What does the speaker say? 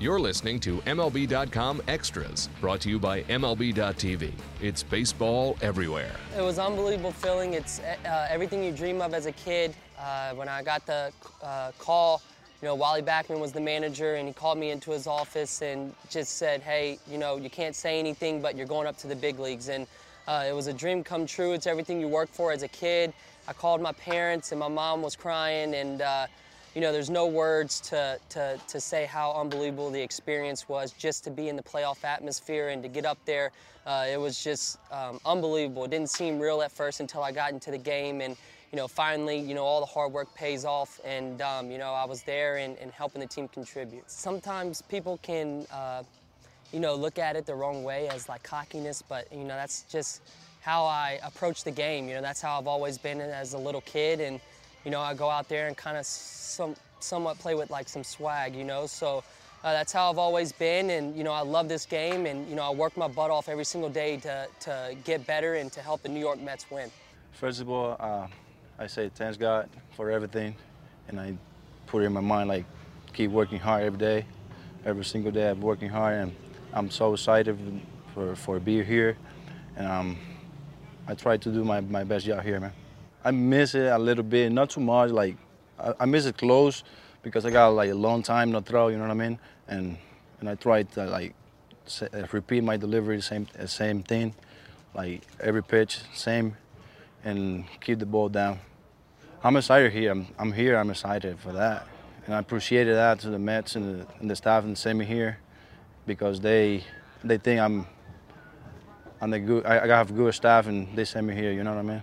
You're listening to MLB.com Extras, brought to you by MLB.tv. It's baseball everywhere. It was unbelievable feeling. It's uh, everything you dream of as a kid. Uh, when I got the uh, call, you know, Wally Backman was the manager, and he called me into his office and just said, "Hey, you know, you can't say anything, but you're going up to the big leagues." And uh, it was a dream come true. It's everything you work for as a kid. I called my parents, and my mom was crying, and uh, you know, there's no words to, to, to say how unbelievable the experience was just to be in the playoff atmosphere and to get up there. Uh, it was just um, unbelievable. It didn't seem real at first until I got into the game and, you know, finally, you know, all the hard work pays off and, um, you know, I was there and, and, helping the team contribute. Sometimes people can, uh, you know, look at it the wrong way as like cockiness, but, you know, that's just how I approach the game. You know, that's how I've always been as a little kid and, you know, I go out there and kind of some, somewhat play with like some swag, you know. So uh, that's how I've always been, and you know, I love this game, and you know, I work my butt off every single day to, to get better and to help the New York Mets win. First of all, uh, I say thanks God for everything, and I put it in my mind like keep working hard every day, every single day. I'm working hard, and I'm so excited for for being here, and um, I try to do my, my best job here, man. I miss it a little bit, not too much. Like I, I miss it close because I got like a long time no throw. You know what I mean? And and I try to like say, uh, repeat my delivery, same uh, same thing, like every pitch, same, and keep the ball down. I'm excited here. I'm, I'm here. I'm excited for that, and I appreciated that to the Mets and the, and the staff and send me here because they they think I'm I'm the good. I, I have good staff and they send me here. You know what I mean?